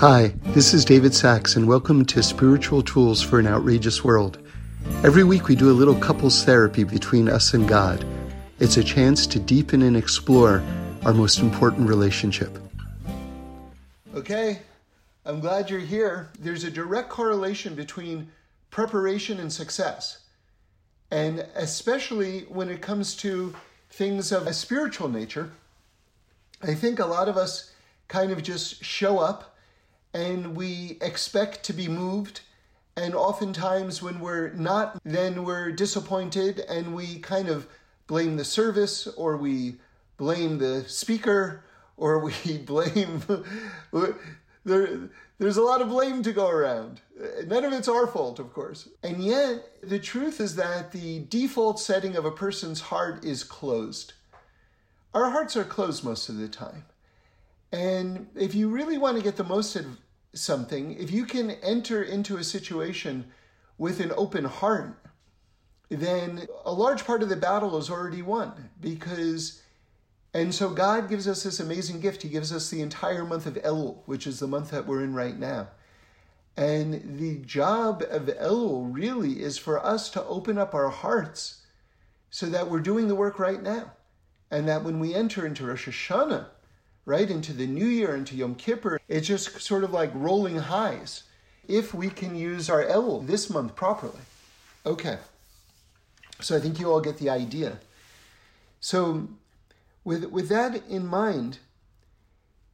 Hi, this is David Sacks, and welcome to Spiritual Tools for an Outrageous World. Every week we do a little couples therapy between us and God. It's a chance to deepen and explore our most important relationship. Okay, I'm glad you're here. There's a direct correlation between preparation and success, and especially when it comes to things of a spiritual nature. I think a lot of us kind of just show up and we expect to be moved. And oftentimes, when we're not, then we're disappointed and we kind of blame the service or we blame the speaker or we blame. there, there's a lot of blame to go around. None of it's our fault, of course. And yet, the truth is that the default setting of a person's heart is closed. Our hearts are closed most of the time. And if you really want to get the most of something, if you can enter into a situation with an open heart, then a large part of the battle is already won because and so God gives us this amazing gift. He gives us the entire month of Elul, which is the month that we're in right now. And the job of Elul really is for us to open up our hearts so that we're doing the work right now. And that when we enter into Rosh Hashanah, right into the new year, into Yom Kippur. It's just sort of like rolling highs. If we can use our Elul this month properly. Okay. So I think you all get the idea. So with with that in mind,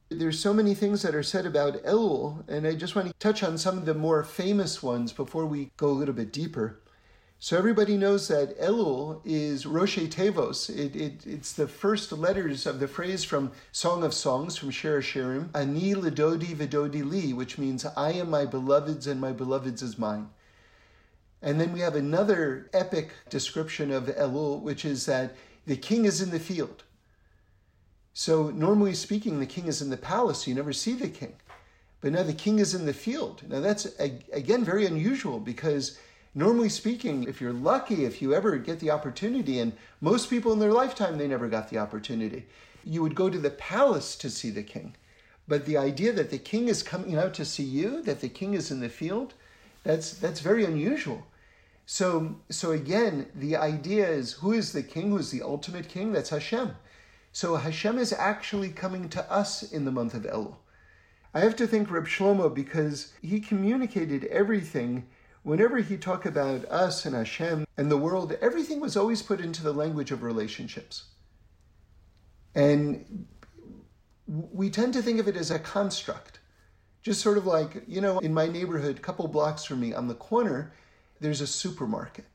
there's so many things that are said about Elul, and I just want to touch on some of the more famous ones before we go a little bit deeper. So everybody knows that Elul is Roshe Tevos. It, it, it's the first letters of the phrase from Song of Songs, from Shir Shirim, Ani Lidodi Vidodi Li, which means I am my beloved's and my beloved's is mine. And then we have another epic description of Elul, which is that the king is in the field. So normally speaking, the king is in the palace. You never see the king. But now the king is in the field. Now that's, again, very unusual because normally speaking, if you're lucky, if you ever get the opportunity, and most people in their lifetime, they never got the opportunity, you would go to the palace to see the king. But the idea that the king is coming out to see you, that the king is in the field, that's, that's very unusual. So, so again, the idea is who is the king? Who's the ultimate king? That's Hashem. So Hashem is actually coming to us in the month of Elul. I have to thank Reb Shlomo because he communicated everything whenever he talked about us and Hashem and the world, everything was always put into the language of relationships. And we tend to think of it as a construct. Just sort of like, you know, in my neighborhood, a couple blocks from me on the corner, there's a supermarket.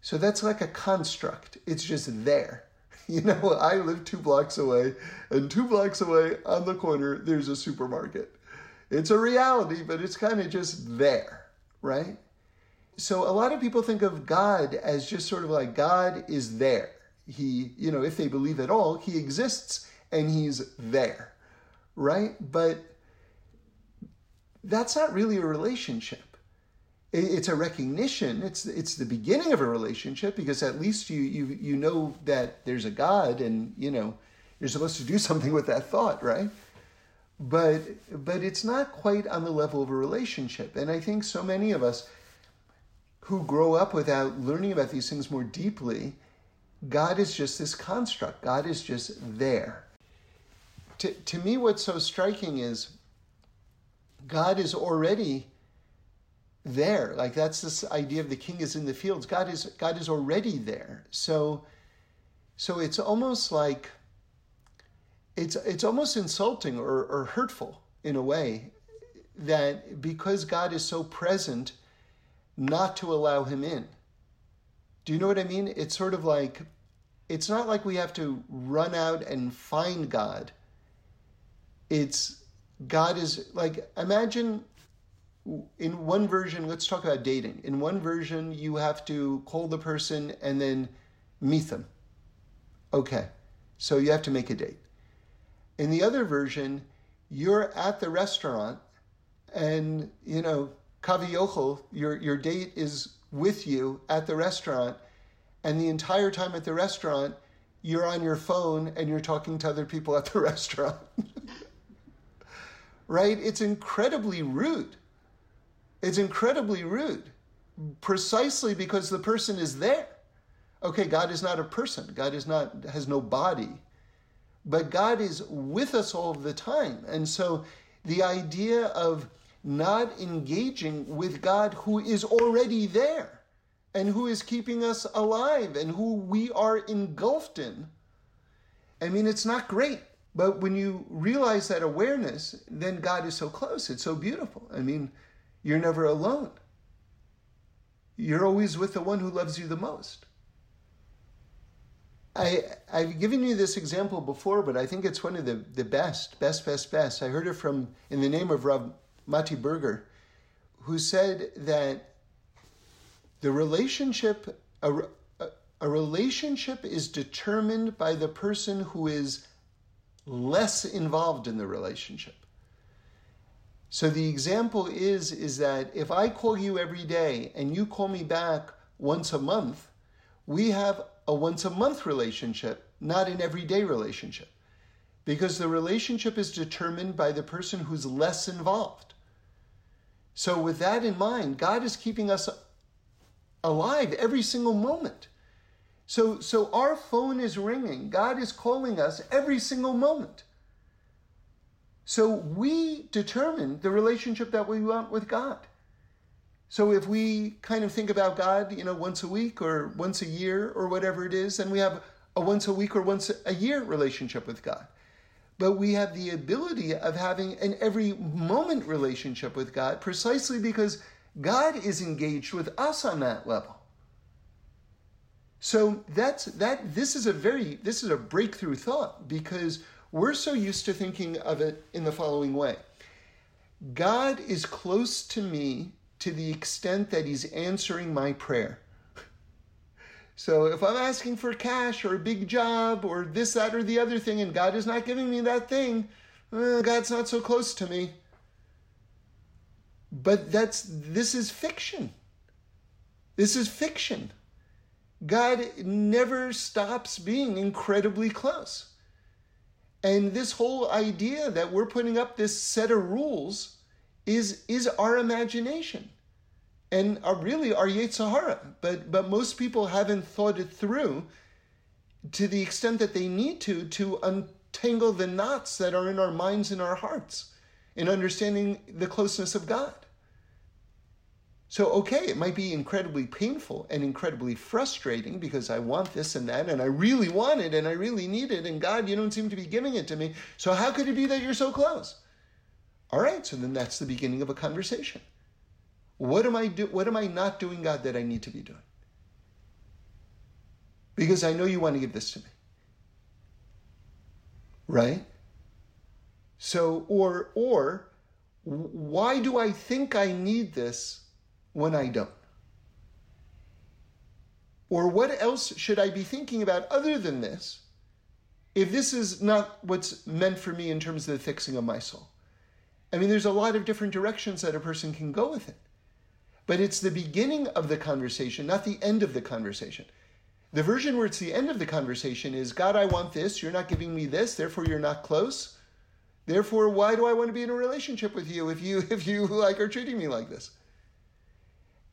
So that's like a construct. It's just there. You know, I live two blocks away, and two blocks away on the corner, there's a supermarket. It's a reality, but it's kind of just there right? So a lot of people think of God as just sort of like God is there. He, you know, if they believe at all, he exists and he's there, right? But that's not really a relationship. It's a recognition. It's it's the beginning of a relationship because at least you you you know that there's a God and you know you're supposed to do something with that thought, right? But but it's not quite on the level of a relationship. And I think so many of us who grow up without learning about these things more deeply, God is just this construct. God is just there. To, to me, what's so striking is God is already there. Like that's this idea of the king is in the fields. God is God is already there. So so it's almost like it's it's almost insulting or, or hurtful in a way that because God is so present, not to allow him in. Do you know what I mean? It's sort of like it's not like we have to run out and find God. It's God is like imagine in one version, let's talk about dating. In one version, you have to call the person and then meet them. Okay, so you have to make a date. In the other version, you're at the restaurant and, you know, kaviyochel, your, your date is with you at the restaurant, and the entire time at the restaurant, you're on your phone and you're talking to other people at the restaurant. right? It's incredibly rude. It's incredibly rude precisely because the person is there. Okay, God is not a person. God is not has no body. But God is with us all the time. And so the idea of not engaging with God who is already there and who is keeping us alive and who we are engulfed in. I mean, it's not great. But when you realize that awareness, then God is so close. It's so beautiful. I mean, you're never alone. You're always with the one who loves you the most. I, I've given you this example before, but I think it's one of the, the best, best, best, best. I heard it from, in the name of Rav Mati Berger, who said that the relationship, a, a, a relationship is determined by the person who is less involved in the relationship. So the example is is that if I call you every day and you call me back once a month, we have a once a month relationship, not an everyday relationship. Because the relationship is determined by the person who's less involved. So with that in mind, God is keeping us alive every single moment. So so our phone is ringing. God is calling us every single moment. So we determine the relationship that we want with God. So if we kind of think about God, you know, once a week or once a year or whatever it is, then we have a once a week or once a year relationship with God. But we have the ability of having an every moment relationship with God precisely because God is engaged with us on that level. So that's that this is a very this is a breakthrough thought because we're so used to thinking of it in the following way God is close to me to the extent that He's answering my prayer. So if I'm asking for cash or a big job or this, that, or the other thing, and God is not giving me that thing, eh, God's not so close to me. But that's this is fiction. This is fiction. God never stops being incredibly close. And this whole idea that we're putting up this set of rules is, is our imagination and are really our Yetzer Hara. But, but most people haven't thought it through to the extent that they need to to untangle the knots that are in our minds and our hearts in understanding the closeness of God. So, okay, it might be incredibly painful and incredibly frustrating because I want this and that, and I really want it and I really need it, and God, you don't seem to be giving it to me. So, how could it be that you're so close? All right, so then that's the beginning of a conversation. What am I do? What am I not doing, God, that I need to be doing? Because I know you want to give this to me. Right? So, or or why do I think I need this when I don't? Or what else should I be thinking about other than this if this is not what's meant for me in terms of the fixing of my soul? I mean, there's a lot of different directions that a person can go with it. But it's the beginning of the conversation, not the end of the conversation. The version where it's the end of the conversation is God, I want this. You're not giving me this. Therefore, you're not close. Therefore, why do I want to be in a relationship with you if you if you like are treating me like this?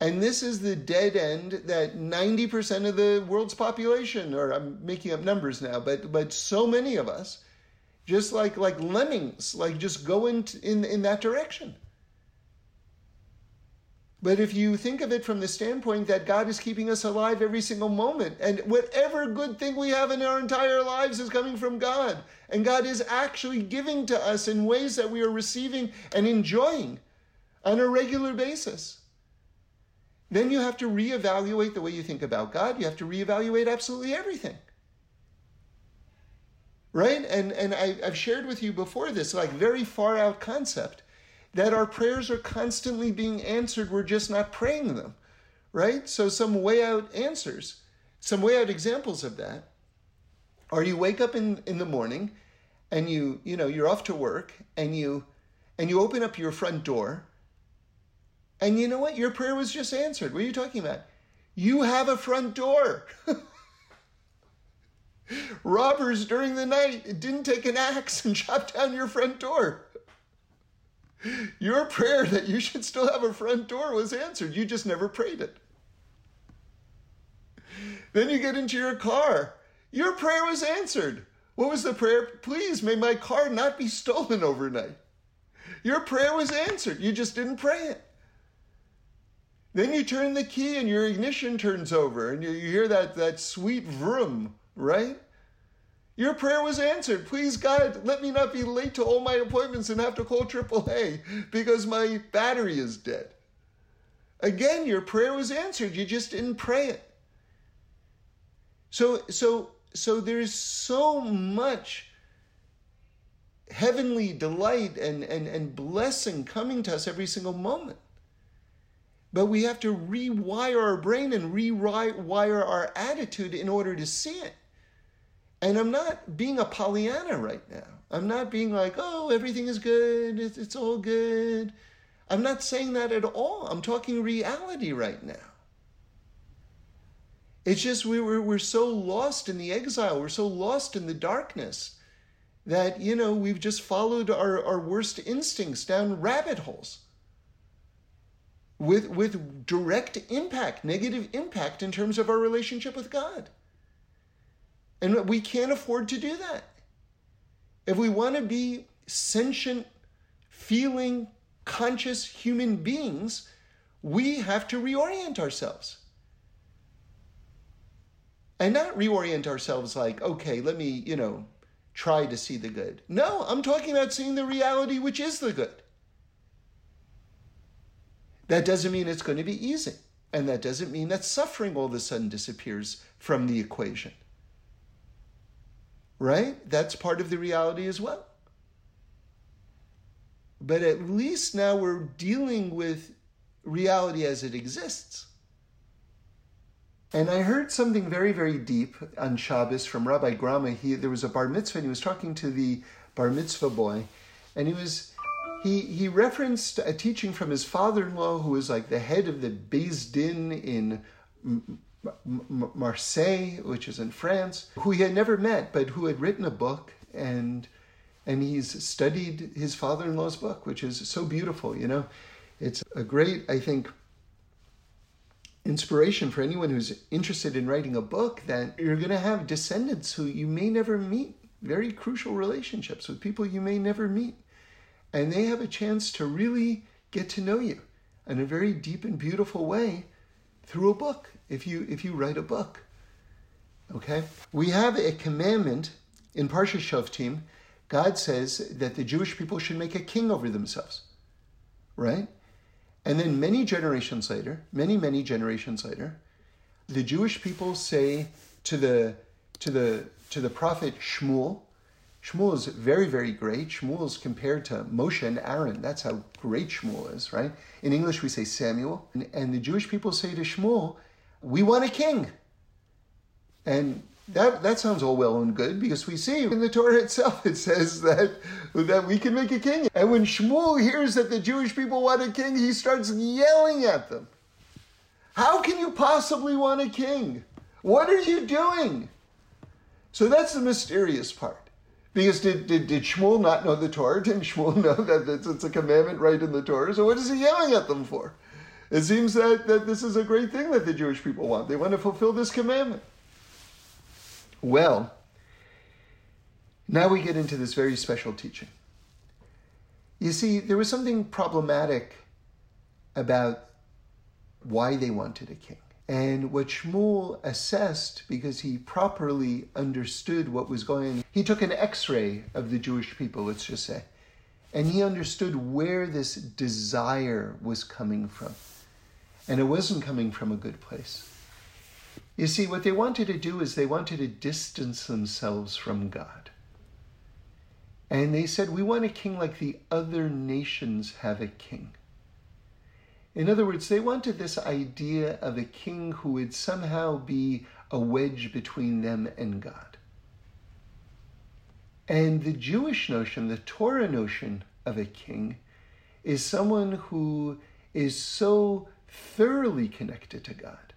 And this is the dead end that 90% of the world's population, or I'm making up numbers now, but but so many of us, just like like lemmings, like just go in, in, in that direction. But if you think of it from the standpoint that God is keeping us alive every single moment, and whatever good thing we have in our entire lives is coming from God, and God is actually giving to us in ways that we are receiving and enjoying on a regular basis then you have to reevaluate the way you think about God. You have to reevaluate absolutely everything. Right? And, and I, I've shared with you before this, like very far out concept that our prayers are constantly being answered. We're just not praying them. Right? So some way out answers, some way out examples of that are you wake up in, in the morning and you, you know, you're off to work and you and you open up your front door and you know what? Your prayer was just answered. What are you talking about? You have a front door. Robbers during the night didn't take an axe and chop down your front door. Your prayer that you should still have a front door was answered. You just never prayed it. Then you get into your car. Your prayer was answered. What was the prayer? Please, may my car not be stolen overnight. Your prayer was answered. You just didn't pray it. Then you turn the key and your ignition turns over and you, hear that, that sweet vroom, right? Your prayer was answered. Please, God, let me not be late to all my appointments and have to call AAA because my battery is dead. Again, your prayer was answered. You just didn't pray it. So, so, so there's so much heavenly delight and, and, and blessing coming to us every single moment. But we have to rewire our brain and rewire our attitude in order to see it. And I'm not being a Pollyanna right now. I'm not being like, oh, everything is good, it's, it's all good. I'm not saying that at all. I'm talking reality right now. It's just we were, we're so lost in the exile, we're so lost in the darkness that, you know, we've just followed our, our worst instincts down rabbit holes with, with direct impact, negative impact in terms of our relationship with God. And we can't afford to do that. If we want to be sentient, feeling, conscious human beings, we have to reorient ourselves. And not reorient ourselves like, okay, let me, you know, try to see the good. No, I'm talking about seeing the reality which is the good. That doesn't mean it's going to be easy. And that doesn't mean that suffering all of a sudden disappears from the equation right? That's part of the reality as well. But at least now we're dealing with reality as it exists. And I heard something very, very deep on Shabbos from Rabbi Grama. He, there was a bar mitzvah, and he was talking to the bar mitzvah boy, and he was he he referenced a teaching from his father-in-law, who was like the head of the Beis Din in Marseille, which is in France, who he had never met, but who had written a book and and he's studied his father-in-law's book, which is so beautiful. You know, it's a great, I think, inspiration for anyone who's interested in writing a book. That you're going to have descendants who you may never meet, very crucial relationships with people you may never meet, and they have a chance to really get to know you in a very deep and beautiful way through a book if you if you write a book. Okay? We have a commandment in Parsha Shoftim. God says that the Jewish people should make a king over themselves. Right? And then many generations later, many, many generations later, the Jewish people say to the to the to the prophet Shmuel, Shmuel is very, very great. Shmuel is compared to Moshe and Aaron. That's how great Shmuel is, right? In English, we say Samuel. And, and the Jewish people say to Shmuel, we want a king. And that, that sounds all well and good because we see in the Torah itself it says that, that we can make a king. And when Shmuel hears that the Jewish people want a king, he starts yelling at them. How can you possibly want a king? What are you doing? So that's the mysterious part. Because did, did, did Shmuel not know the Torah? Didn't Shmuel know that it's, it's a commandment right in the Torah? So what is he yelling at them for? It seems that, that this is a great thing that the Jewish people want. They want to fulfill this commandment. Well, now we get into this very special teaching. You see, there was something problematic about why they wanted a king. And what Shmuel assessed, because he properly understood what was going on, he took an x ray of the Jewish people, let's just say, and he understood where this desire was coming from. And it wasn't coming from a good place. You see, what they wanted to do is they wanted to distance themselves from God. And they said, We want a king like the other nations have a king. In other words, they wanted this idea of a king who would somehow be a wedge between them and God. And the Jewish notion, the Torah notion of a king, is someone who is so thoroughly connected to God.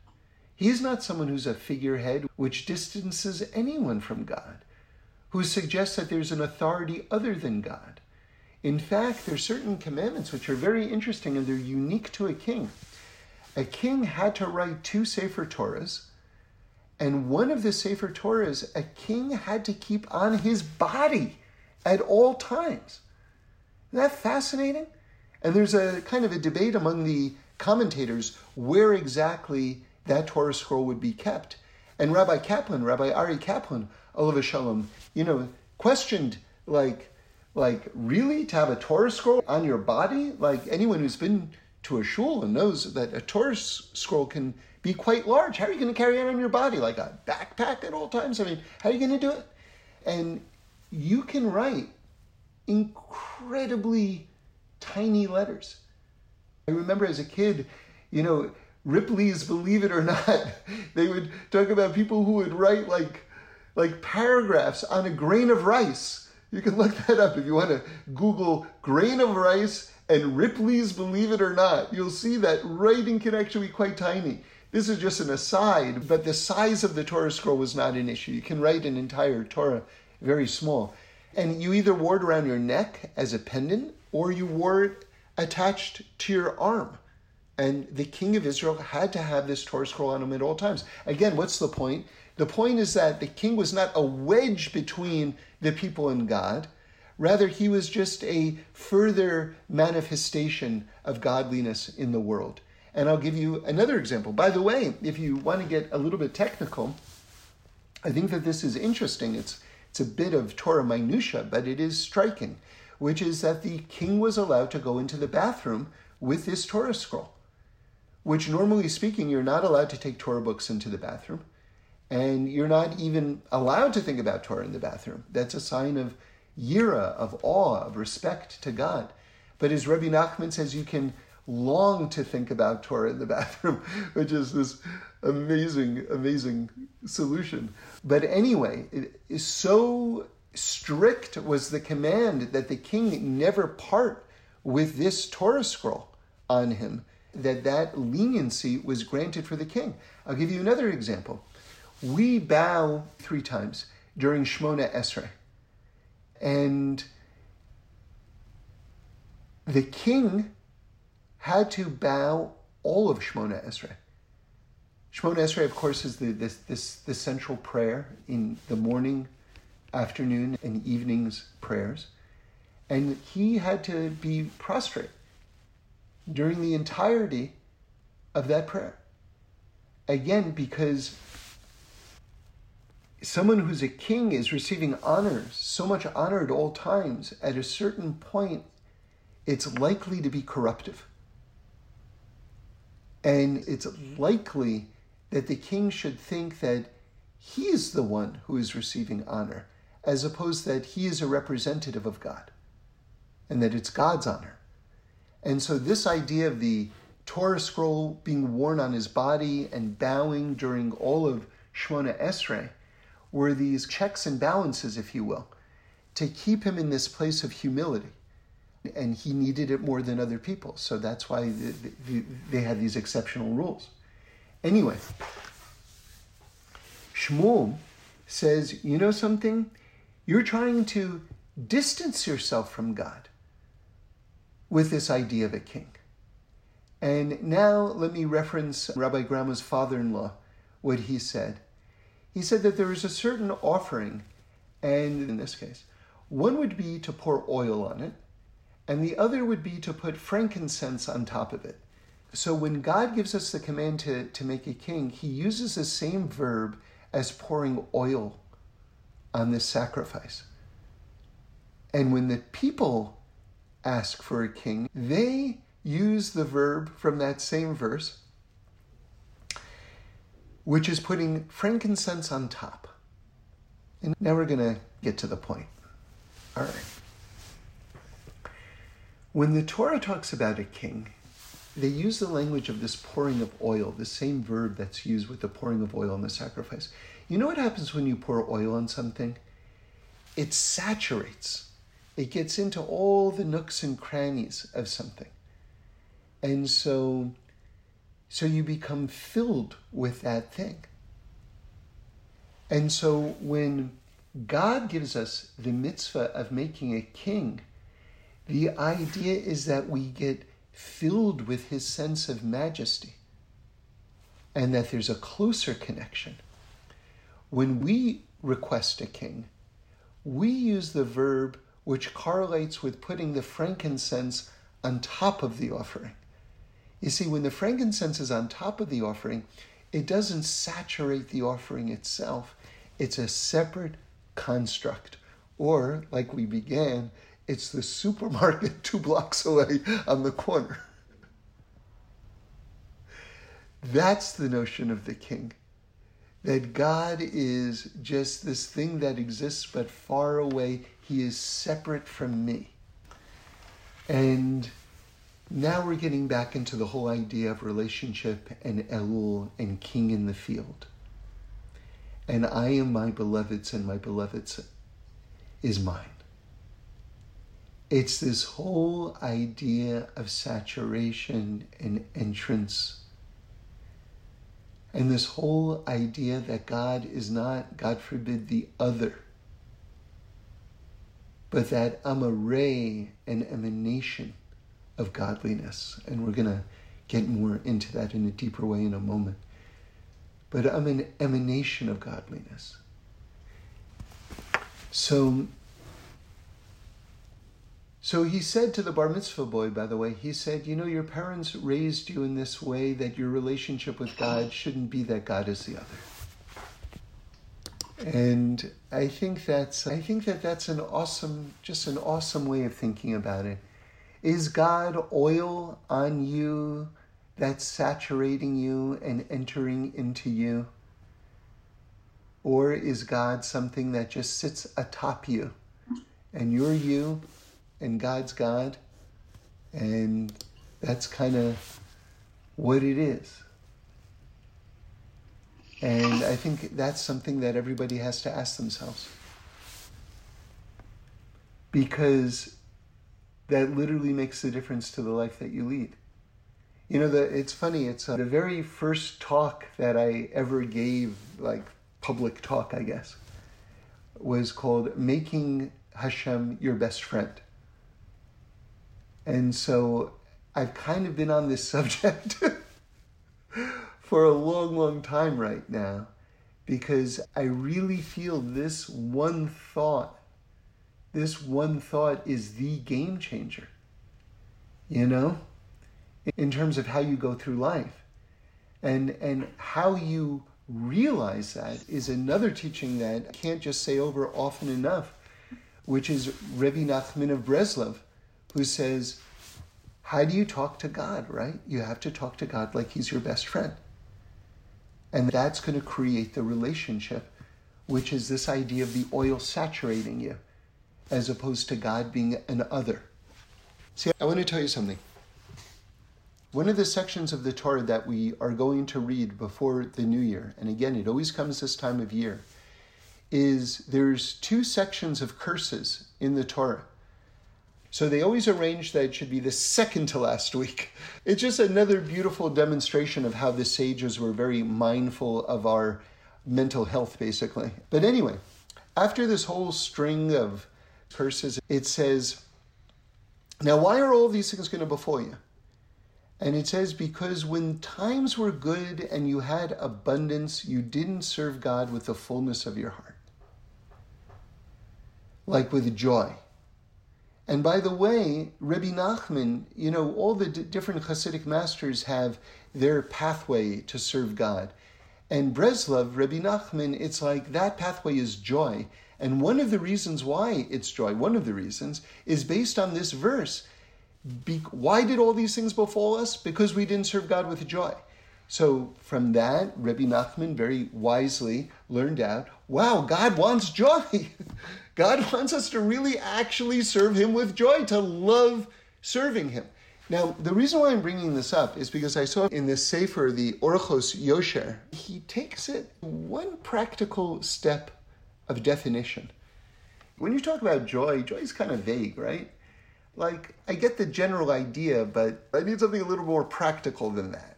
He is not someone who's a figurehead which distances anyone from God, who suggests that there's an authority other than God. In fact, there are certain commandments which are very interesting and they're unique to a king. A king had to write two Sefer Torahs, and one of the Sefer Torahs a king had to keep on his body at all times. Isn't that fascinating? And there's a kind of a debate among the commentators where exactly that Torah scroll would be kept. And Rabbi Kaplan, Rabbi Aryeh Kaplan, Olav Shalom, you know, questioned like, like really to have a Torah scroll on your body? Like anyone who's been to a shul and knows that a Torah scroll can be quite large. How are you going to carry it on your body? Like a backpack at all times? I mean, how are you going to do it? And you can write incredibly tiny letters. I remember as a kid, you know, Ripley's Believe It or Not, they would talk about people who would write like like paragraphs on a grain of rice. You can look that up if you want to Google grain of rice and Ripley's Believe It or Not. You'll see that writing can actually be quite tiny. This is just an aside, but the size of the Torah scroll was not an issue. You can write an entire Torah very small. And you either wore it around your neck as a pendant or you wore it attached to your arm. And the king of Israel had to have this Torah scroll on him at all times. Again, what's the point? The point is that the king was not a wedge between the people and God. Rather, he was just a further manifestation of godliness in the world. And I'll give you another example. By the way, if you want to get a little bit technical, I think that this is interesting. It's, it's a bit of Torah minutia, but it is striking, which is that the king was allowed to go into the bathroom with this Torah scroll which normally speaking, you're not allowed to take Torah books into the bathroom. And you're not even allowed to think about Torah in the bathroom. That's a sign of yira, of awe, of respect to God. But as Rabbi Nachman says, you can long to think about Torah in the bathroom, which is this amazing, amazing solution. But anyway, it is so strict was the command that the king never part with this Torah scroll on him that that leniency was granted for the king. I'll give you another example. We bow three times during Shmona Esrei. And the king had to bow all of Shmona Esrei. Shmona Esrei, of course, is the, this, this, the central prayer in the morning, afternoon, and evening's prayers. And he had to be prostrate during the entirety of that prayer. Again, because someone who's a king is receiving honors, so much honor at all times, at a certain point, it's likely to be corruptive. And it's likely that the king should think that he is the one who is receiving honor, as opposed that he is a representative of God, and that it's God's honor. And so, this idea of the Torah scroll being worn on his body and bowing during all of Shmona Esrei were these checks and balances, if you will, to keep him in this place of humility. And he needed it more than other people. So that's why they had these exceptional rules. Anyway, Shmuel says, You know something? You're trying to distance yourself from God with this idea of a king. And now let me reference Rabbi Grauma's father in law, what he said. He said that there is a certain offering, and in this case, one would be to pour oil on it, and the other would be to put frankincense on top of it. So when God gives us the command to, to make a king, he uses the same verb as pouring oil on this sacrifice. And when the people ask for a king, they use the verb from that same verse, which is putting frankincense on top. And now we're going to get to the point. All right. When the Torah talks about a king, they use the language of this pouring of oil, the same verb that's used with the pouring of oil on the sacrifice. You know what happens when you pour oil on something? It saturates it gets into all the nooks and crannies of something. And so, so you become filled with that thing. And so when God gives us the mitzvah of making a king, The idea is that we get filled with his sense of majesty and that there's a closer connection. When we request a king, we use the verb which correlates with putting the frankincense on top of the offering. You see, when the frankincense is on top of the offering, it doesn't saturate the offering itself. It's a separate construct. Or, like we began, it's the supermarket two blocks away on the corner. That's the notion of the king. That God is just this thing that exists but far away. He is separate from me. And now we're getting back into the whole idea of relationship and Elul and king in the field. And I am my beloved's, and my beloved's is mine. It's this whole idea of saturation and entrance. And this whole idea that God is not, God forbid, the other, but that I'm a ray, an emanation of godliness. And we're going to get more into that in a deeper way in a moment. But I'm an emanation of godliness. So, so he said to the bar mitzvah boy, by the way, he said, You know, your parents raised you in this way that your relationship with God shouldn't be that God is the other. And I think that's I think that that's an awesome just an awesome way of thinking about it. Is God oil on you that's saturating you and entering into you? Or is God something that just sits atop you and you're you and God's God? And that's kind of what it is. And I think that's something that everybody has to ask themselves. Because that literally makes the difference to the life that you lead. You know, the, it's funny, it's uh, the very first talk that I ever gave, like public talk, I guess, was called Making Hashem Your Best Friend. And so I've kind of been on this subject for a long, long time right now because I really feel this one thought this one thought is the game changer, you know, in terms of how you go through life. And, and how you realize that is another teaching that I can't just say over often enough, which is Rebbe Nachman of Breslov, who says, How do you talk to God, right? You have to talk to God like He's your best friend. And that's going to create the relationship, which is this idea of the oil saturating you as opposed to God being an other. See, I want to tell you something. One of the sections of the Torah that we are going to read before the new year, and again, it always comes this time of year, is there's two sections of curses in the Torah. So they always arrange that it should be the second to last week. It's just another beautiful demonstration of how the sages were very mindful of our mental health, basically. But anyway, after this whole string of curses, it says, Now, why are all these things going to befall you? And it says, Because when times were good and you had abundance, you didn't serve God with the fullness of your heart, like with joy. And by the way, Rebbe Nachman, you know, all the d- different Hasidic masters have their pathway to serve God. And Breslov, Rebbe Nachman, it's like that pathway is joy. And one of the reasons why it's joy, one of the reasons, is based on this verse. Be- why did all these things befall us? Because we didn't serve God with joy. So from that, Rebbe Nachman very wisely learned out, wow, God wants joy. God wants us to really actually serve Him with joy, to love serving Him. Now, the reason why I'm bringing this up is because I saw in this Sefer, the Orchos Yosher, he takes it one practical step of definition. When you talk about joy, joy is kind of vague, right? Like, I get the general idea, but I need something a little more practical than that.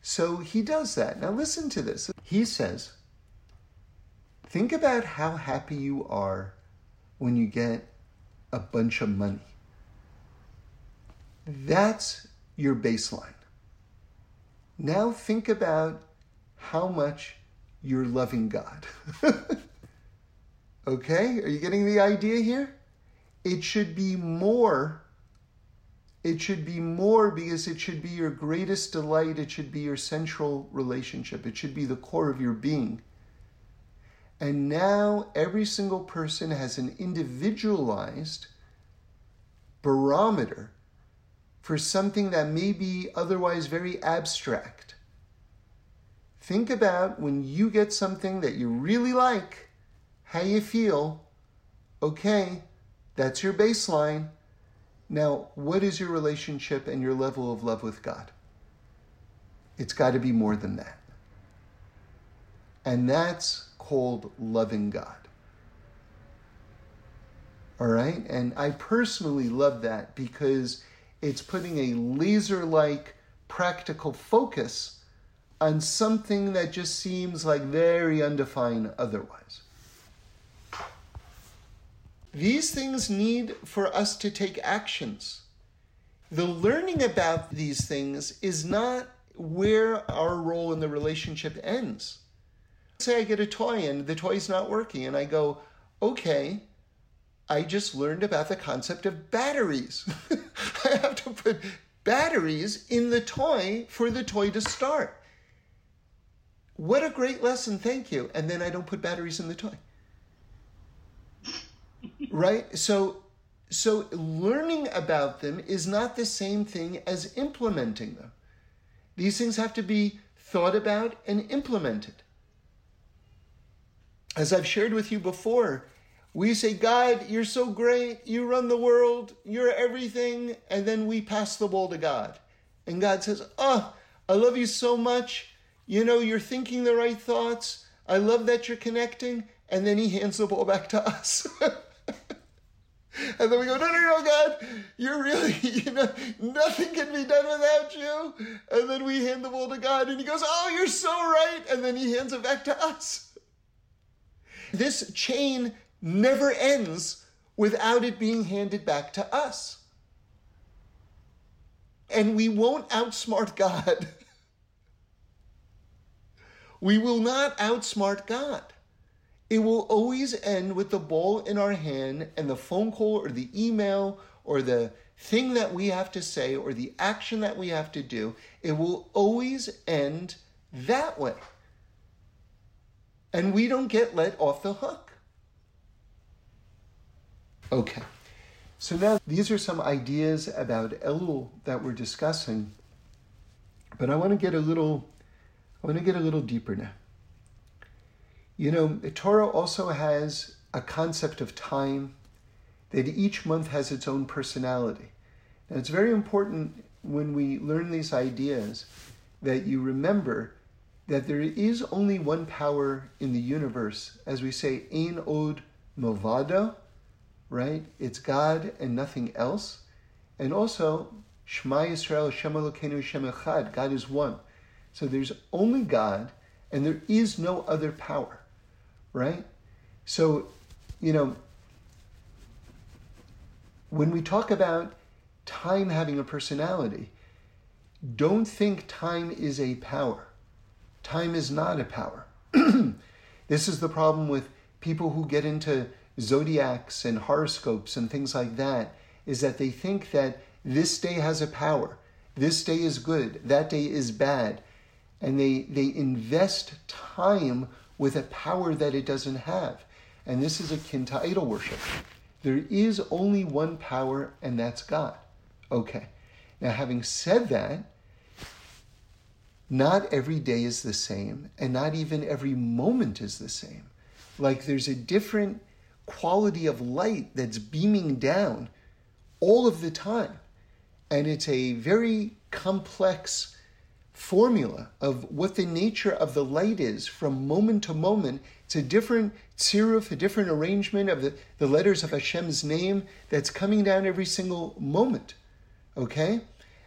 So he does that. Now, listen to this. He says, Think about how happy you are when you get a bunch of money. That's your baseline. Now think about how much you're loving God. okay? Are you getting the idea here? It should be more. It should be more because it should be your greatest delight. It should be your central relationship. It should be the core of your being. And now every single person has an individualized barometer for something that may be otherwise very abstract. Think about when you get something that you really like, how you feel. Okay, that's your baseline. Now, what is your relationship and your level of love with God? It's got to be more than that. And that's called loving God. All right? And I personally love that because it's putting a laser like practical focus on something that just seems like very undefined otherwise. These things need for us to take actions. The learning about these things is not where our role in the relationship ends. Say I get a toy and the toy's not working, and I go, okay, I just learned about the concept of batteries. I have to put batteries in the toy for the toy to start. What a great lesson, thank you. And then I don't put batteries in the toy. Right? So so learning about them is not the same thing as implementing them. These things have to be thought about and implemented. As I've shared with you before, we say, God, you're so great. You run the world. You're everything. And then we pass the ball to God. And God says, Oh, I love you so much. You know, you're thinking the right thoughts. I love that you're connecting. And then he hands the ball back to us. and then we go, no, no, no, God, you're really, you know, nothing can be done without you. And then we hand the ball to God, and He goes, oh, you're so right. And then He hands it back to us. This chain never ends without it being handed back to us. And we won't outsmart God. we will not outsmart God. It will always end with the ball in our hand and the phone call or the email or the thing that we have to say or the action that we have to do. It will always end that way. And we don't get let off the hook. Okay. So now these are some ideas about Elul that we're discussing, but I want to get a little, I want to get a little deeper now. You know, Torah also has a concept of time that each month has its own personality. Now it's very important when we learn these ideas that you remember that there is only one power in the universe, as we say, Ein Od Milvado, right? It's God and nothing else. And also, Shema Yisrael, Shem Elokeinu, Shem Echad, God is one. So there's only God, and there is no other power, right? So, you know, when we talk about time having a personality, don't think time is a power. Time is not a power. this is the problem with people who get into zodiacs and horoscopes and things like that is that they think that this day has a power. This day is good, that day is bad. And they, they invest time with a power that it doesn't have. And this is akin to idol worship. There is only one power, and that's God. Okay. Now, having said that, not every day is the same, and not even every moment is the same. Like there's a different quality of light that's beaming down all of the time. And it's a very complex formula of what the nature of the light is from moment to moment. It's a different tziruf, a different arrangement of the, the letters of Hashem's name that's coming down every single moment. Okay?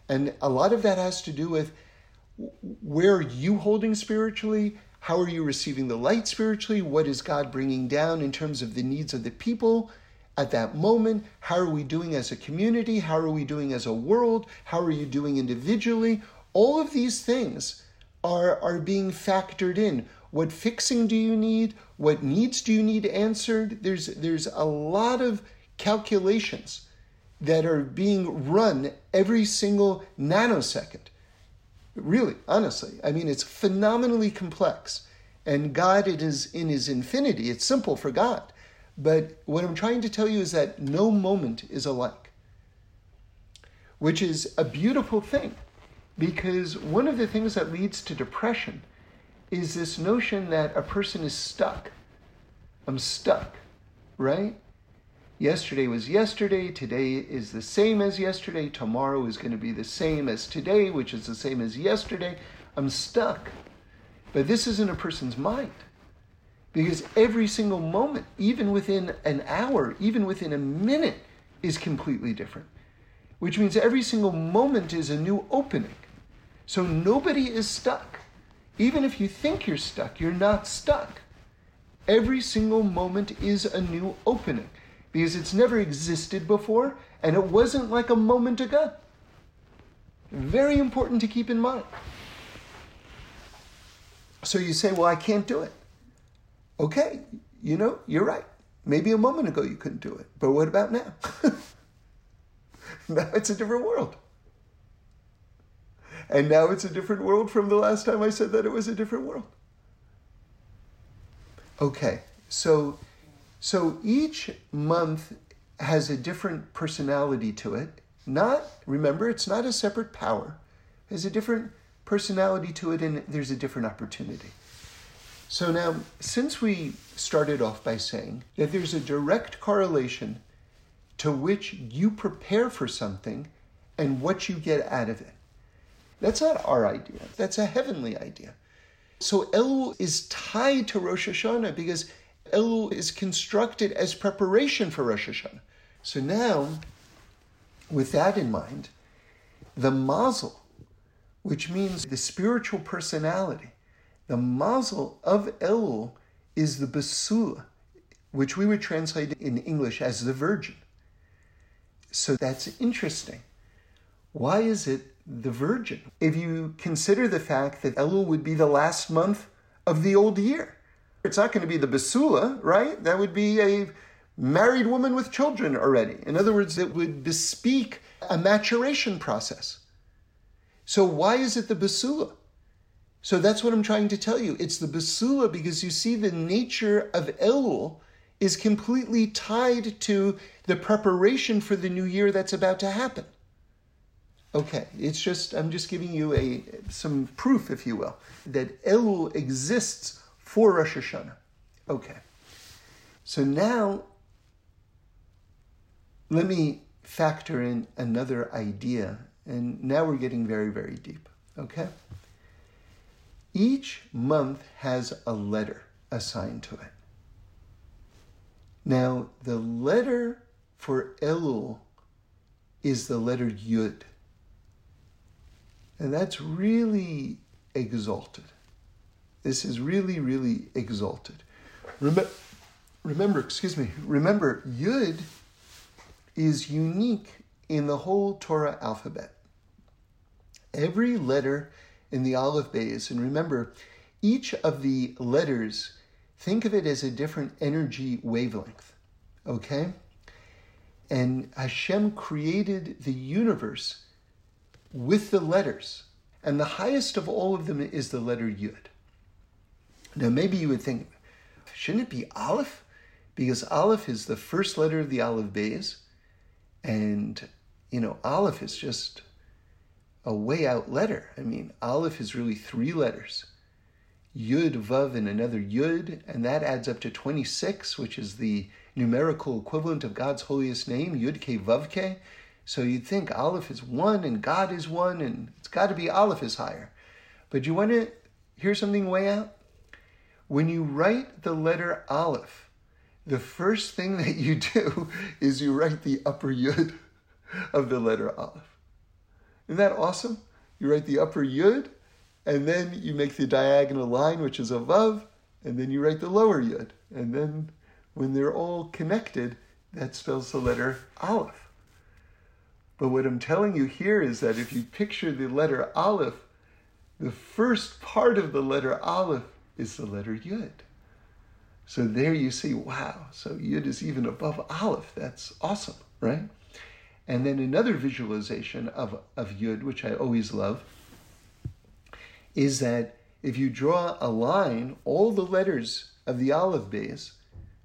And a lot of that has to do with where are you holding spiritually? How are you receiving the light spiritually? What is God bringing down in terms of the needs of the people? at that moment? How are we doing as a community? How are we doing as a world? How are you doing individually? All of these things are, are being factored in. What fixing do you need? What needs do you need answered? There's, there's a lot of calculations that are being run every single nanosecond. Really, honestly. I mean, it's phenomenally complex. And God, it is in his infinity. It's simple for God. But what I'm trying to tell you is that no moment is alike, which is a beautiful thing because one of the things that leads to depression is this notion that a person is stuck. I'm stuck, right? Yesterday was yesterday, today is the same as yesterday, tomorrow is going to be the same as today, which is the same as yesterday. I'm stuck. But this isn't a person's mind. Because every single moment, even within an hour, even within a minute, is completely different. Which means every single moment is a new opening. So nobody is stuck. Even if you think you're stuck, you're not stuck. Every single moment is a new opening because it's never existed before and it wasn't like a moment ago. Very important to keep in mind. So you say, Well, I can't do it. Okay, you know, you're right. Maybe a moment ago you couldn't do it, but what about now? now it's a different world. And now it's a different world from the last time I said that it was a different world. Okay, so so each month has a different personality to it. Not remember, it's not a separate power. It has a different personality to it, and there's a different opportunity. So now, since we started off by saying that there's a direct correlation to which you prepare for something and what you get out of it. That's not our idea. That's a heavenly idea. So Elul is tied to Rosh Hashanah because Elul is constructed as preparation for Rosh Hashanah. So now, with that in mind, the mazel, which means the spiritual personality, the mazel of Elul is the basula, which we would translate in English as the virgin. So that's interesting. Why is it the virgin? If you consider the fact that Elul would be the last month of the old year, it's not going to be the basula, right? That would be a married woman with children already. In other words, it would bespeak a maturation process. So why is it the basula? So that's what I'm trying to tell you. It's the basula because you see the nature of Elul is completely tied to the preparation for the new year that's about to happen. Okay, it's just I'm just giving you a some proof, if you will, that Elul exists for Rosh Hashanah. Okay, so now let me factor in another idea, and now we're getting very very deep. Okay. Each month has a letter assigned to it. Now, the letter for Elul is the letter Yud. And that's really exalted. This is really, really exalted. Remember, remember, excuse me, remember, Yud is unique in the whole Torah alphabet. Every letter in the Aleph Beis. And remember, each of the letters, think of it as a different energy wavelength. Okay? And Hashem created the universe with the letters. And the highest of all of them is the letter Yud. Now, maybe you would think, shouldn't it be Aleph? Because Aleph is the first letter of the Aleph Beis. And, you know, Aleph is just a way out letter. I mean, Aleph is really three letters. Yud, Vav, and another Yud, and that adds up to 26, which is the numerical equivalent of God's holiest name, Yud Ke Vav Ke. So you'd think Aleph is one and God is one, and it's got to be Aleph is higher. But you want to hear something way out? When you write the letter Aleph, the first thing that you do is you write the upper Yud of the letter Aleph. Isn't that awesome? You write the upper yud, and then you make the diagonal line, which is a vav, and then you write the lower yud. And then when they're all connected, that spells the letter Aleph. But what I'm telling you here is that if you picture the letter Aleph, the first part of the letter Aleph is the letter Yud. So there you see, wow, so Yud is even above Aleph. That's awesome, right? And then another visualization of, of Yud, which I always love, is that if you draw a line, all the letters of the Aleph Beis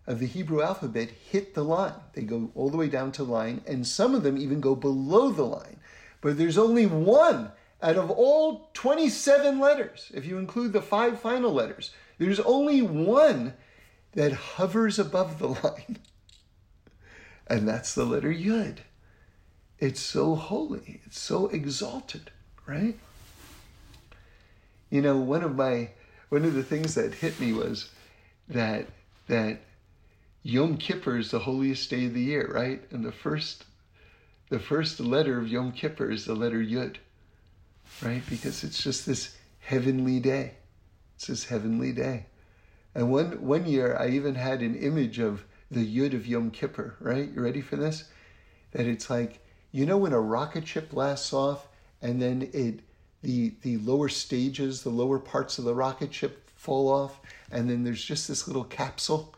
of the Hebrew alphabet hit the line. They go all the way down to line, and some of them even go below the line. But there's only one out of all 27 letters, if you include the five final letters, there's only one that hovers above the line. And that's the letter Yud. It's so holy, it's so exalted, right? You know, one of my one of the things that hit me was that that Yom Kippur is the holiest day of the year, right? And the first the first letter of Yom Kippur is the letter Yud, right? Because it's just this heavenly day. It's this heavenly day. And one one year I even had an image of the Yud of Yom Kippur, right? You ready for this? That it's like, you know when a rocket ship blasts off and then it the the lower stages, the lower parts of the rocket ship fall off, and then there's just this little capsule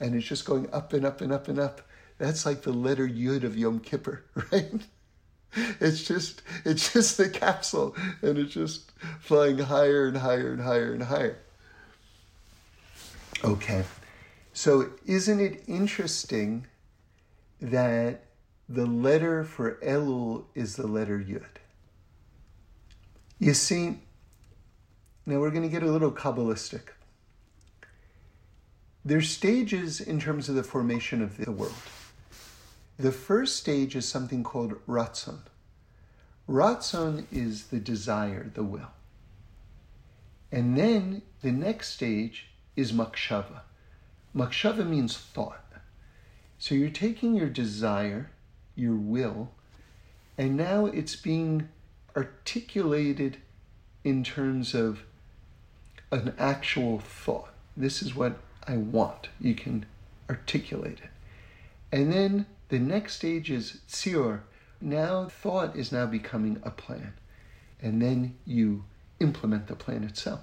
and it's just going up and up and up and up. That's like the letter Yud of Yom Kippur, right? It's just it's just the capsule and it's just flying higher and higher and higher and higher. Okay. So isn't it interesting that the letter for Elul is the letter Yud? You see, now we're going to get a little Kabbalistic. There's stages in terms of the formation of the world. The first stage is something called ratzon. Ratzon is the desire, the will. And then the next stage is machshava. Machshava means thought. So you're taking your desire, your will, and now it's being articulated in terms of an actual thought. This is what I want. You can articulate it. And then the next stage is tsior. Now thought is now becoming a plan. And then you implement the plan itself.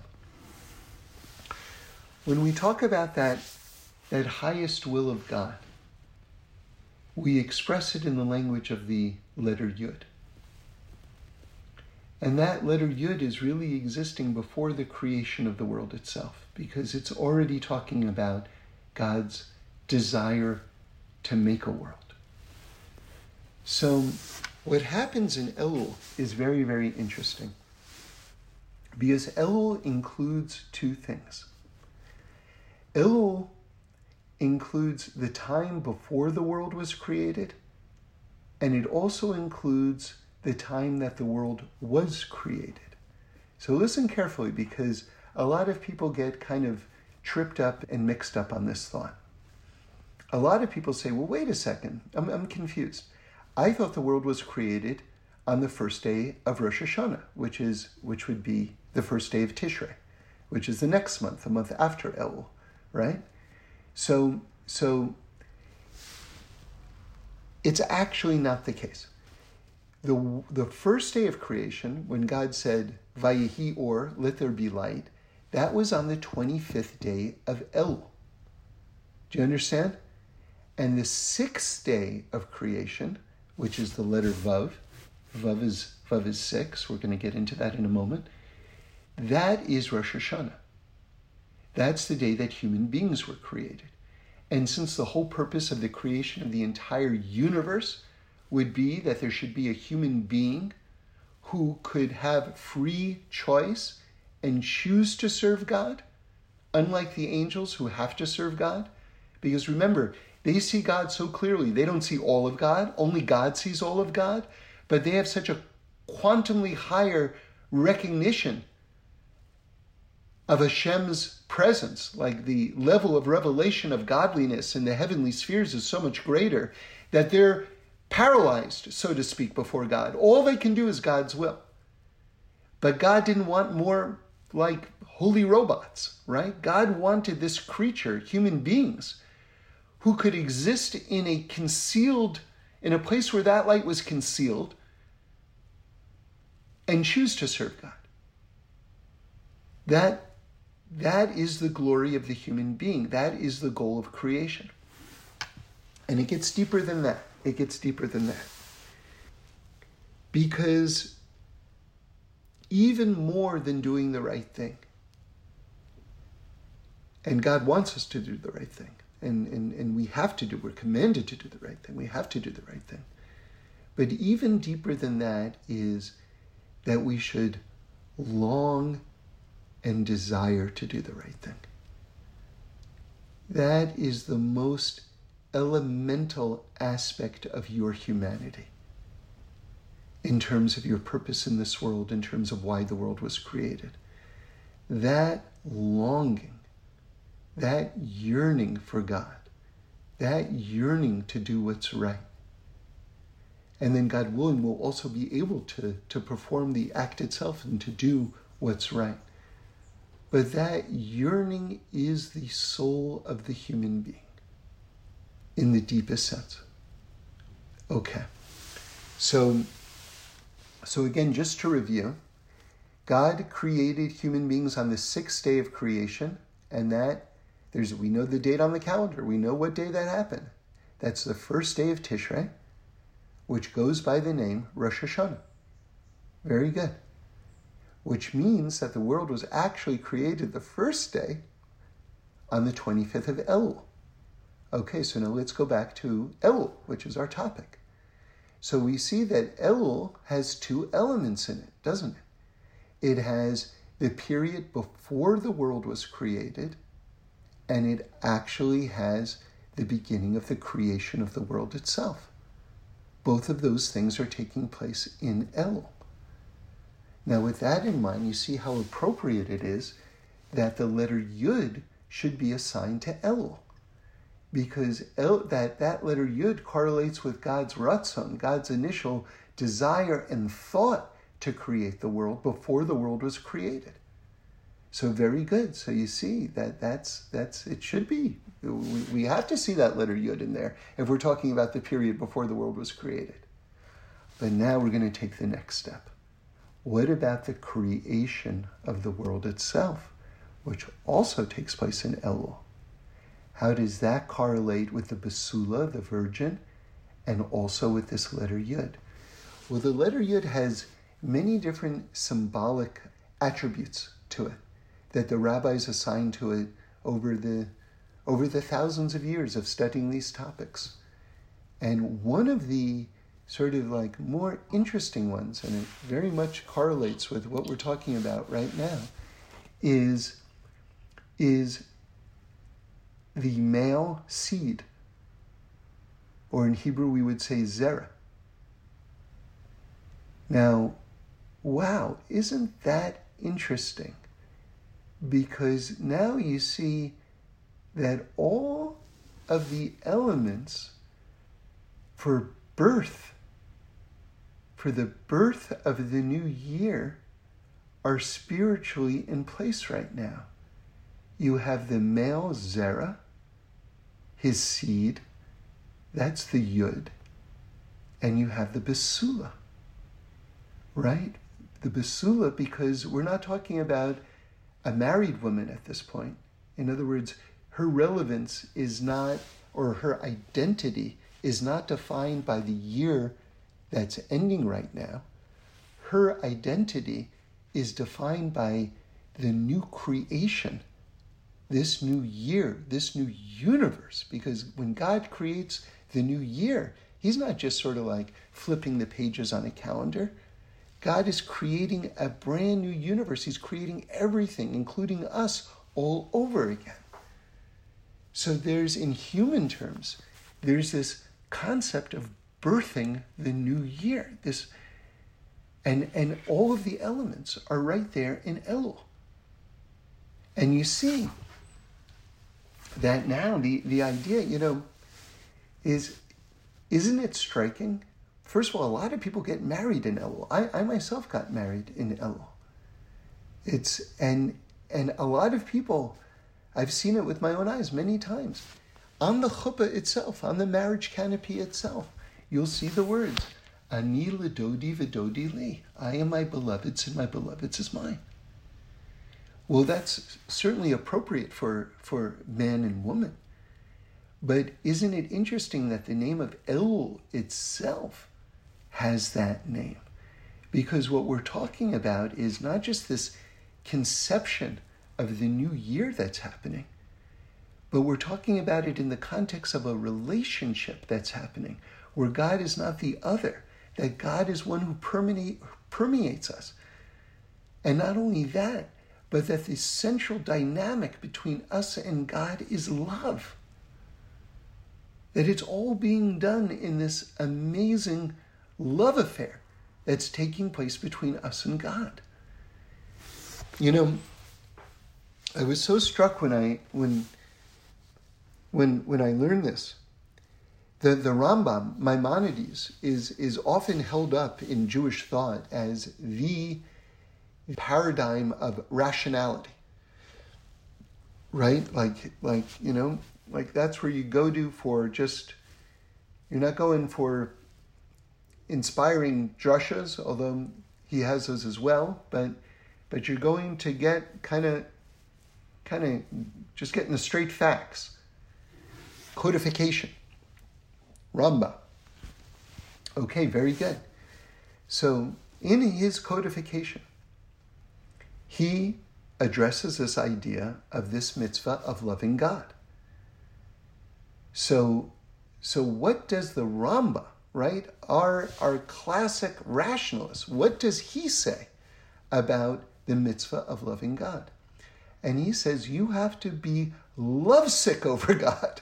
When we talk about that, that highest will of God, we express it in the language of the letter Yud. And that letter Yud is really existing before the creation of the world itself, because it's already talking about God's desire to make a world. So, what happens in Elul is very, very interesting. Because Elul includes two things. Elul includes the time before the world was created, and it also includes the time that the world was created. So listen carefully because a lot of people get kind of tripped up and mixed up on this thought. A lot of people say, well, wait a second, I'm, I'm confused. I thought the world was created on the first day of Rosh Hashanah, which is which would be the first day of Tishrei, which is the next month, the month after Elul, right? So so it's actually not the case the, the first day of creation, when God said, Vayihi or, let there be light, that was on the 25th day of Elul. Do you understand? And the sixth day of creation, which is the letter Vav, Vav is, Vav is six, we're going to get into that in a moment, that is Rosh Hashanah. That's the day that human beings were created. And since the whole purpose of the creation of the entire universe would be that there should be a human being who could have free choice and choose to serve God, unlike the angels who have to serve God. Because remember, they see God so clearly. They don't see all of God, only God sees all of God, but they have such a quantumly higher recognition of Hashem's presence, like the level of revelation of godliness in the heavenly spheres is so much greater that they're paralyzed, so to speak, before God. All they can do is God's will. But God didn't want more like holy robots, right? God wanted this creature, human beings, who could exist in a concealed, in a place where that light was concealed, and choose to serve God. That, that is the glory of the human being. That is the goal of creation. And it gets deeper than that. It gets deeper than that. Because even more than doing the right thing, and God wants us to do the right thing. And, and, and we have to do, we're commanded to do the right thing. We have to do the right thing. But even deeper than that is that we should long and desire to do the right thing. That is the most elemental aspect of your humanity in terms of your purpose in this world, in terms of why the world was created. That longing, that yearning for God, that yearning to do what's right. And then God willing will also be able to, to perform the act itself and to do what's right. But that yearning is the soul of the human being in the deepest sense. Okay. So, so again, just to review, God created human beings on the sixth day of creation, and that there's we know the date on the calendar. We know what day that happened. That's the first day of Tishrei, which goes by the name Rosh Hashanah. Very good which means that the world was actually created the first day on the 25th of Elul. Okay, so now let's go back to Elul, which is our topic. So we see that Elul has two elements in it, doesn't it? It has the period before the world was created, and it actually has the beginning of the creation of the world itself. Both of those things are taking place in Elul. Now, with that in mind, you see how appropriate it is that the letter Yud should be assigned to Elul. Because El, that, that letter Yud correlates with God's Ratzon, God's initial desire and thought to create the world before the world was created. So very good. So you see that that's that's it should be. We, we have to see that letter Yud in there if we're talking about the period before the world was created. But now we're going to take the next step. What about the creation of the world itself, which also takes place in Elul? How does that correlate with the Basula, the Virgin, and also with this letter Yud? Well, the letter Yud has many different symbolic attributes to it that the rabbis assigned to it over the over the thousands of years of studying these topics. And one of the sort of like more interesting ones, and it very much correlates with what we're talking about right now, is, is the male seed, or in Hebrew we would say zera. Now, wow, isn't that interesting? Because now you see that all of the elements for birth for the birth of the new year are spiritually in place right now. You have the male Zerah, his seed, that's the Yud, and you have the Basula, right? The Basula, because we're not talking about a married woman at this point. In other words, her relevance is not, or her identity is not defined by the year that's ending right now, her identity is defined by the new creation, this new year, this new universe. Because when God creates the new year, He's not just sort of like flipping the pages on a calendar. God is creating a brand new universe. He's creating everything, including us, all over again. So there's, in human terms, there's this concept of birthing the new year. This and and all of the elements are right there in Elul. And you see that now the, the idea, you know, is isn't it striking? First of all, a lot of people get married in Elul. I, I myself got married in Elul. It's and and a lot of people I've seen it with my own eyes many times. on the chuppah itself, on the marriage canopy itself, you'll see the words, Ani ledodi v'dodi li. I am my beloved's and my beloved's is mine. Well, that's certainly appropriate for, for man and woman. But isn't it interesting that the name of Elul itself has that name? Because what we're talking about is not just this conception of the new year that's happening, but we're talking about it in the context of a relationship that's happening where God is not the other, that God is one who permeate, permeates us. And not only that, but that the central dynamic between us and God is love. That it's all being done in this amazing love affair that's taking place between us and God. You know, I was so struck when I when when when I learned this. The the Rambam, Maimonides, is is often held up in Jewish thought as the paradigm of rationality. Right? Like like, you know, like that's where you go to for just you're not going for inspiring drushas, although he has those as well, but but you're going to get kind of kind of just getting the straight facts. Codification. Rambam. Okay, very good. So in his codification, he addresses this idea of this mitzvah of loving God. So, so what does the Rambam, right, our, our classic rationalist, what does he say about the mitzvah of loving God? And he says you have to be lovesick over God.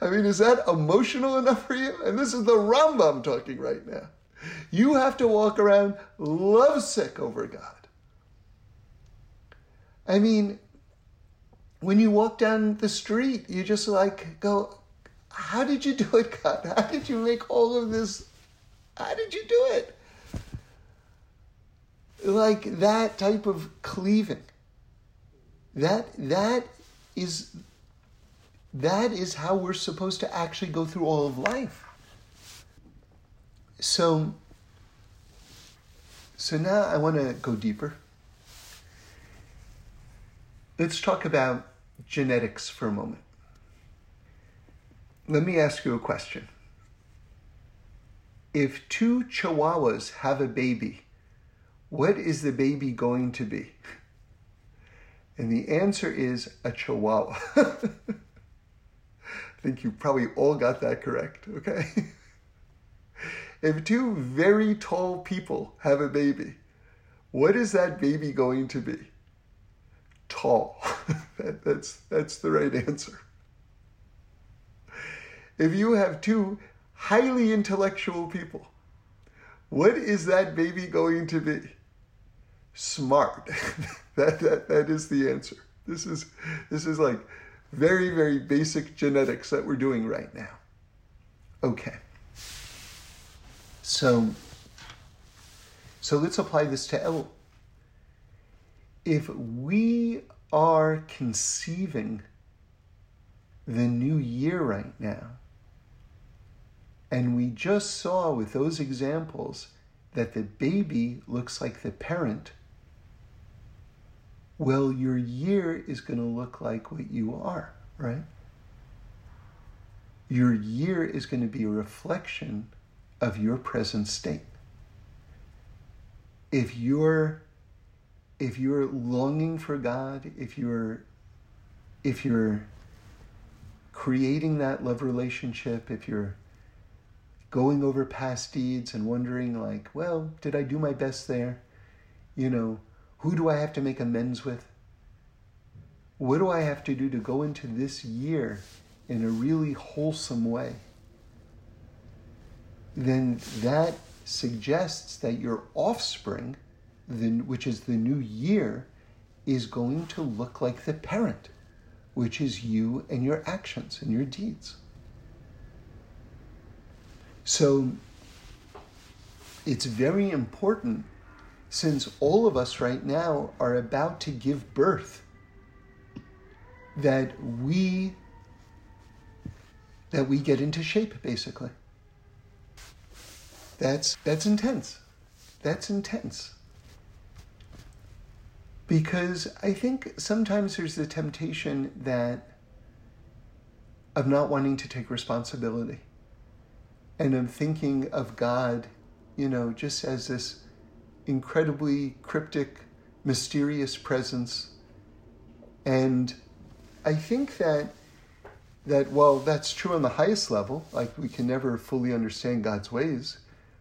I mean, is that emotional enough for you? And this is the Rambam talking right now. You have to walk around lovesick over God. I mean, when you walk down the street, you just like go, How did you do it, God? How did you make all of this? How did you do it? Like that type of cleaving. That that is that is how we're supposed to actually go through all of life. So so now I want to go deeper. Let's talk about genetics for a moment. Let me ask you a question. If two chihuahuas have a baby, what is the baby going to be? And the answer is a chihuahua. I think you probably all got that correct, okay? if two very tall people have a baby, what is that baby going to be? Tall. that, that's, that's the right answer. If you have two highly intellectual people, what is that baby going to be? Smart. that, that, that is the answer. This is, this is like very, very basic genetics that we're doing right now. Okay. So, so let's apply this to El. If we are conceiving the new year right now, and we just saw with those examples that the baby looks like the parent, well, your year is going to look like what you are, right? Your year is going to be a reflection of your present state. If you're if you're longing for God, if you're if you're creating that love relationship, if you're going over past deeds and wondering like, well, did I do my best there? You know, who do I have to make amends with? What do I have to do to go into this year in a really wholesome way? Then that suggests that your offspring, which is the new year, is going to look like the parent, which is you and your actions and your deeds. So it's very important since all of us right now are about to give birth that we that we get into shape basically. That's that's intense. That's intense. Because I think sometimes there's the temptation that of not wanting to take responsibility and of thinking of God, you know, just as this incredibly cryptic, mysterious presence. And I think that that while that's true on the highest level, like we can never fully understand God's ways,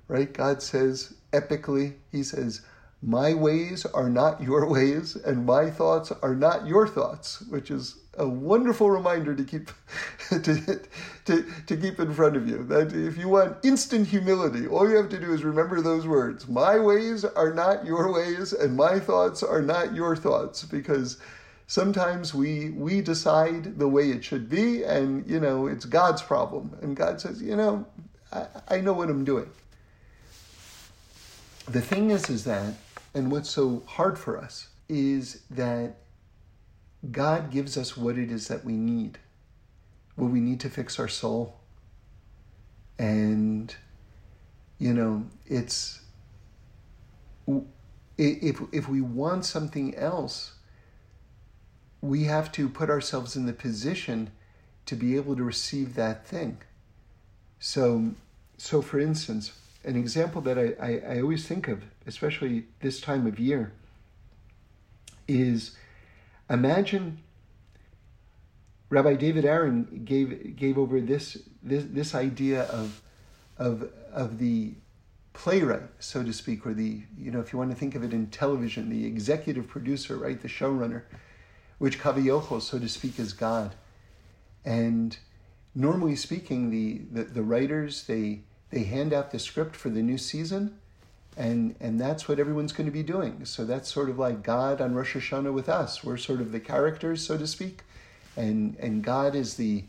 right? God says epically, He says, My ways are not your ways, and my thoughts are not your thoughts, which is a wonderful reminder to keep to, to, to keep in front of you. That if you want instant humility, all you have to do is remember those words. My ways are not your ways, and my thoughts are not your thoughts, because sometimes we we decide the way it should be, and you know it's God's problem. And God says, you know, I, I know what I'm doing. The thing is, is that, and what's so hard for us is that God gives us what it is that we need, what we need to fix our soul. And, you know, it's, if, if we want something else, we have to put ourselves in the position to be able to receive that thing. So, so for instance, an example that I, I, I always think of, especially this time of year, is Imagine Rabbi David Aaron gave gave over this this, this idea of of of the playwright, so to speak, or the you know if you want to think of it in television, the executive producer, right, the showrunner, which Kavayochel, so to speak, is God. And normally speaking, the, the, the writers they they hand out the script for the new season, and and that's what everyone's going to be doing. So that's sort of like God on Rosh Hashanah with us. We're sort of the characters, so to speak, and and God is the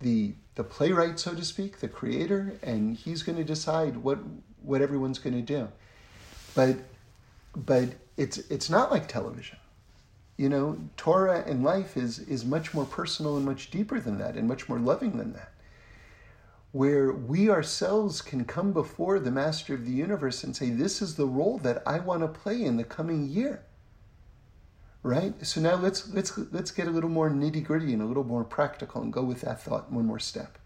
the the playwright, so to speak, the creator, and He's going to decide what what everyone's going to do. But but it's it's not like television. You know, Torah and life is is much more personal and much deeper than that, and much more loving than that where we ourselves can come before the master of the universe and say, This is the role that I want to play in the coming year. Right? So now let's let's let's get a little more nitty-gritty and a little more practical and go with that thought one more step.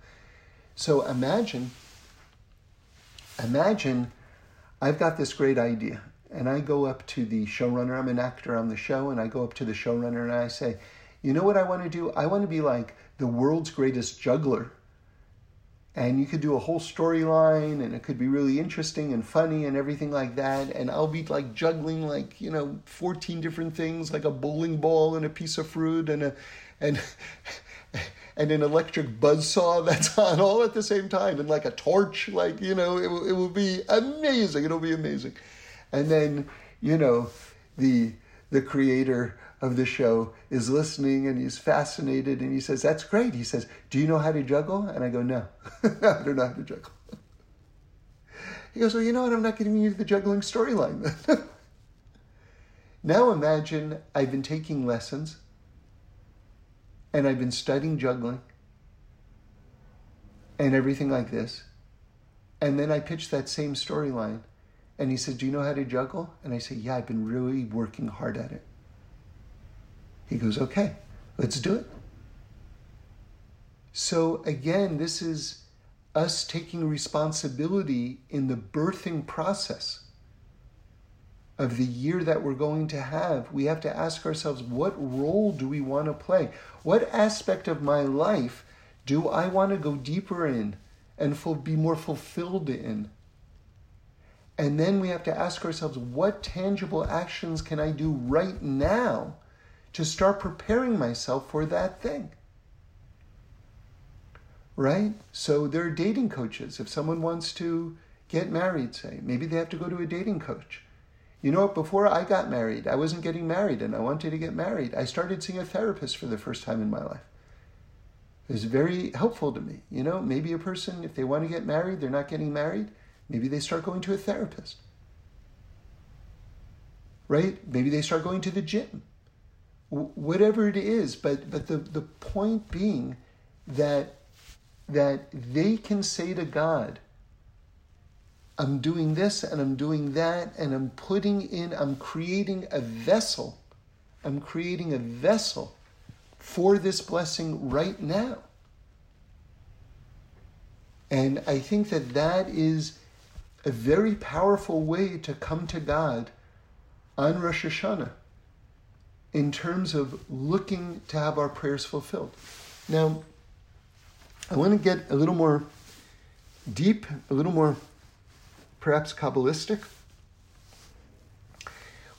So imagine, imagine I've got this great idea. And I go up to the showrunner, I'm an actor on the show, and I go up to the showrunner and I say, you know what I want to do? I want to be like the world's greatest juggler and you could do a whole storyline and it could be really interesting and funny and everything like that. And i'll be like juggling like you know 14 different things like a bowling ball and a piece of fruit and a and and an electric buzz saw that's on all at the same time and like a torch like you know it, it will be amazing. It'll be amazing. And then you know the the creator of the show is listening and he's fascinated and he says, That's great. He says, Do you know how to juggle? And I go, No, I don't know how to juggle. He goes, Well, you know what? I'm not getting you the juggling storyline then. now imagine I've been taking lessons and I've been studying juggling and everything like this. And then I pitch that same storyline. And he says, Do you know how to juggle? And I say, Yeah, I've been really working hard at it. He goes, okay, let's do it. So again, this is us taking responsibility in the birthing process of the year that we're going to have. We have to ask ourselves, what role do we want to play? What aspect of my life do I want to go deeper in and be more fulfilled in? And then we have to ask ourselves, what tangible actions can I do right now to start preparing myself for that thing. Right? So there are dating coaches. If someone wants to get married, say, maybe they have to go to a dating coach. You know what? Before I got married, I wasn't getting married and I wanted to get married. I started seeing a therapist for the first time in my life. It was very helpful to me. You know, maybe a person, if they want to get married, they're not getting married, maybe they start going to a therapist. Right? Maybe they start going to the gym whatever it is. But but the, the point being that that they can say to God, I'm doing this and I'm doing that, and I'm putting in, I'm creating a vessel. I'm creating a vessel for this blessing right now. And I think that that is a very powerful way to come to God on Rosh Hashanah in terms of looking to have our prayers fulfilled. Now, I want to get a little more deep, a little more perhaps Kabbalistic.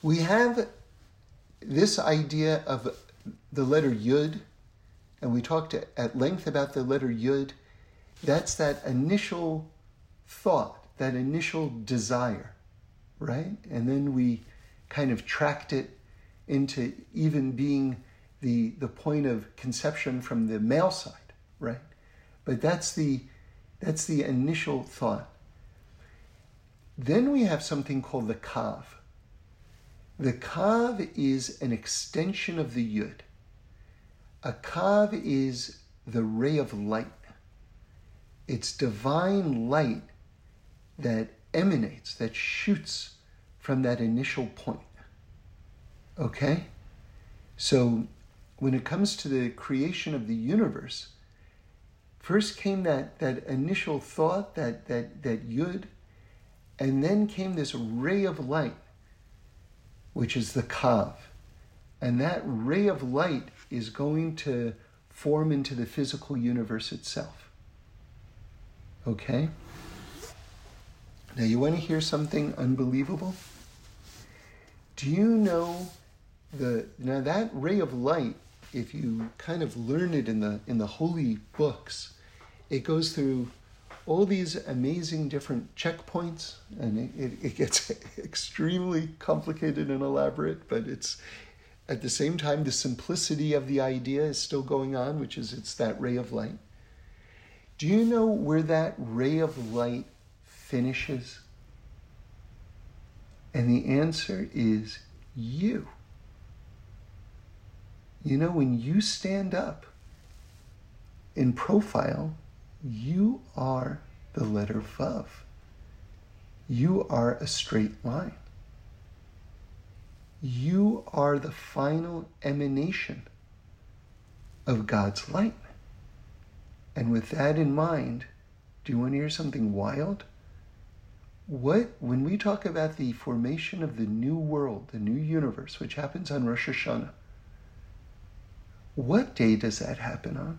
We have this idea of the letter Yud, and we talked at length about the letter Yud. That's that initial thought, that initial desire, right? And then we kind of tracked it into even being the, the point of conception from the male side, right? But that's the, that's the initial thought. Then we have something called the Kav. The Kav is an extension of the Yud. A Kav is the ray of light. It's divine light that emanates, that shoots from that initial point. Okay? So when it comes to the creation of the universe, first came that, that initial thought, that, that, that yud, and then came this ray of light, which is the kav. And that ray of light is going to form into the physical universe itself. Okay? Now, you want to hear something unbelievable? Do you know the now that ray of light if you kind of learn it in the in the holy books it goes through all these amazing different checkpoints and it, it, it gets extremely complicated and elaborate but it's at the same time the simplicity of the idea is still going on which is it's that ray of light. Do you know where that ray of light finishes? And the answer is you you know, when you stand up in profile, you are the letter Vav. You are a straight line. You are the final emanation of God's light. And with that in mind, do you want to hear something wild? What, when we talk about the formation of the new world, the new universe, which happens on Rosh Hashanah, what day does that happen on?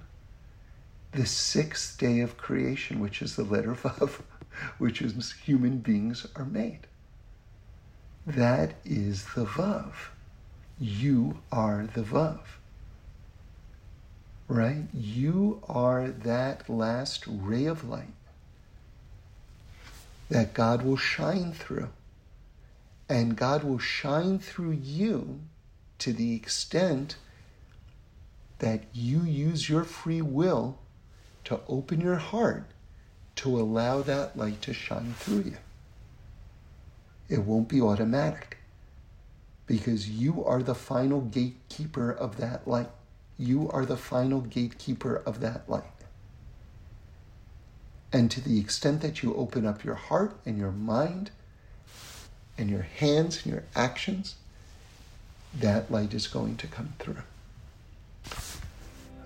The sixth day of creation, which is the letter Vav, which is human beings are made. That is the Vav. You are the Vav. Right? You are that last ray of light that God will shine through. And God will shine through you to the extent that you use your free will to open your heart to allow that light to shine through you. It won't be automatic because you are the final gatekeeper of that light. You are the final gatekeeper of that light. And to the extent that you open up your heart and your mind and your hands and your actions, that light is going to come through.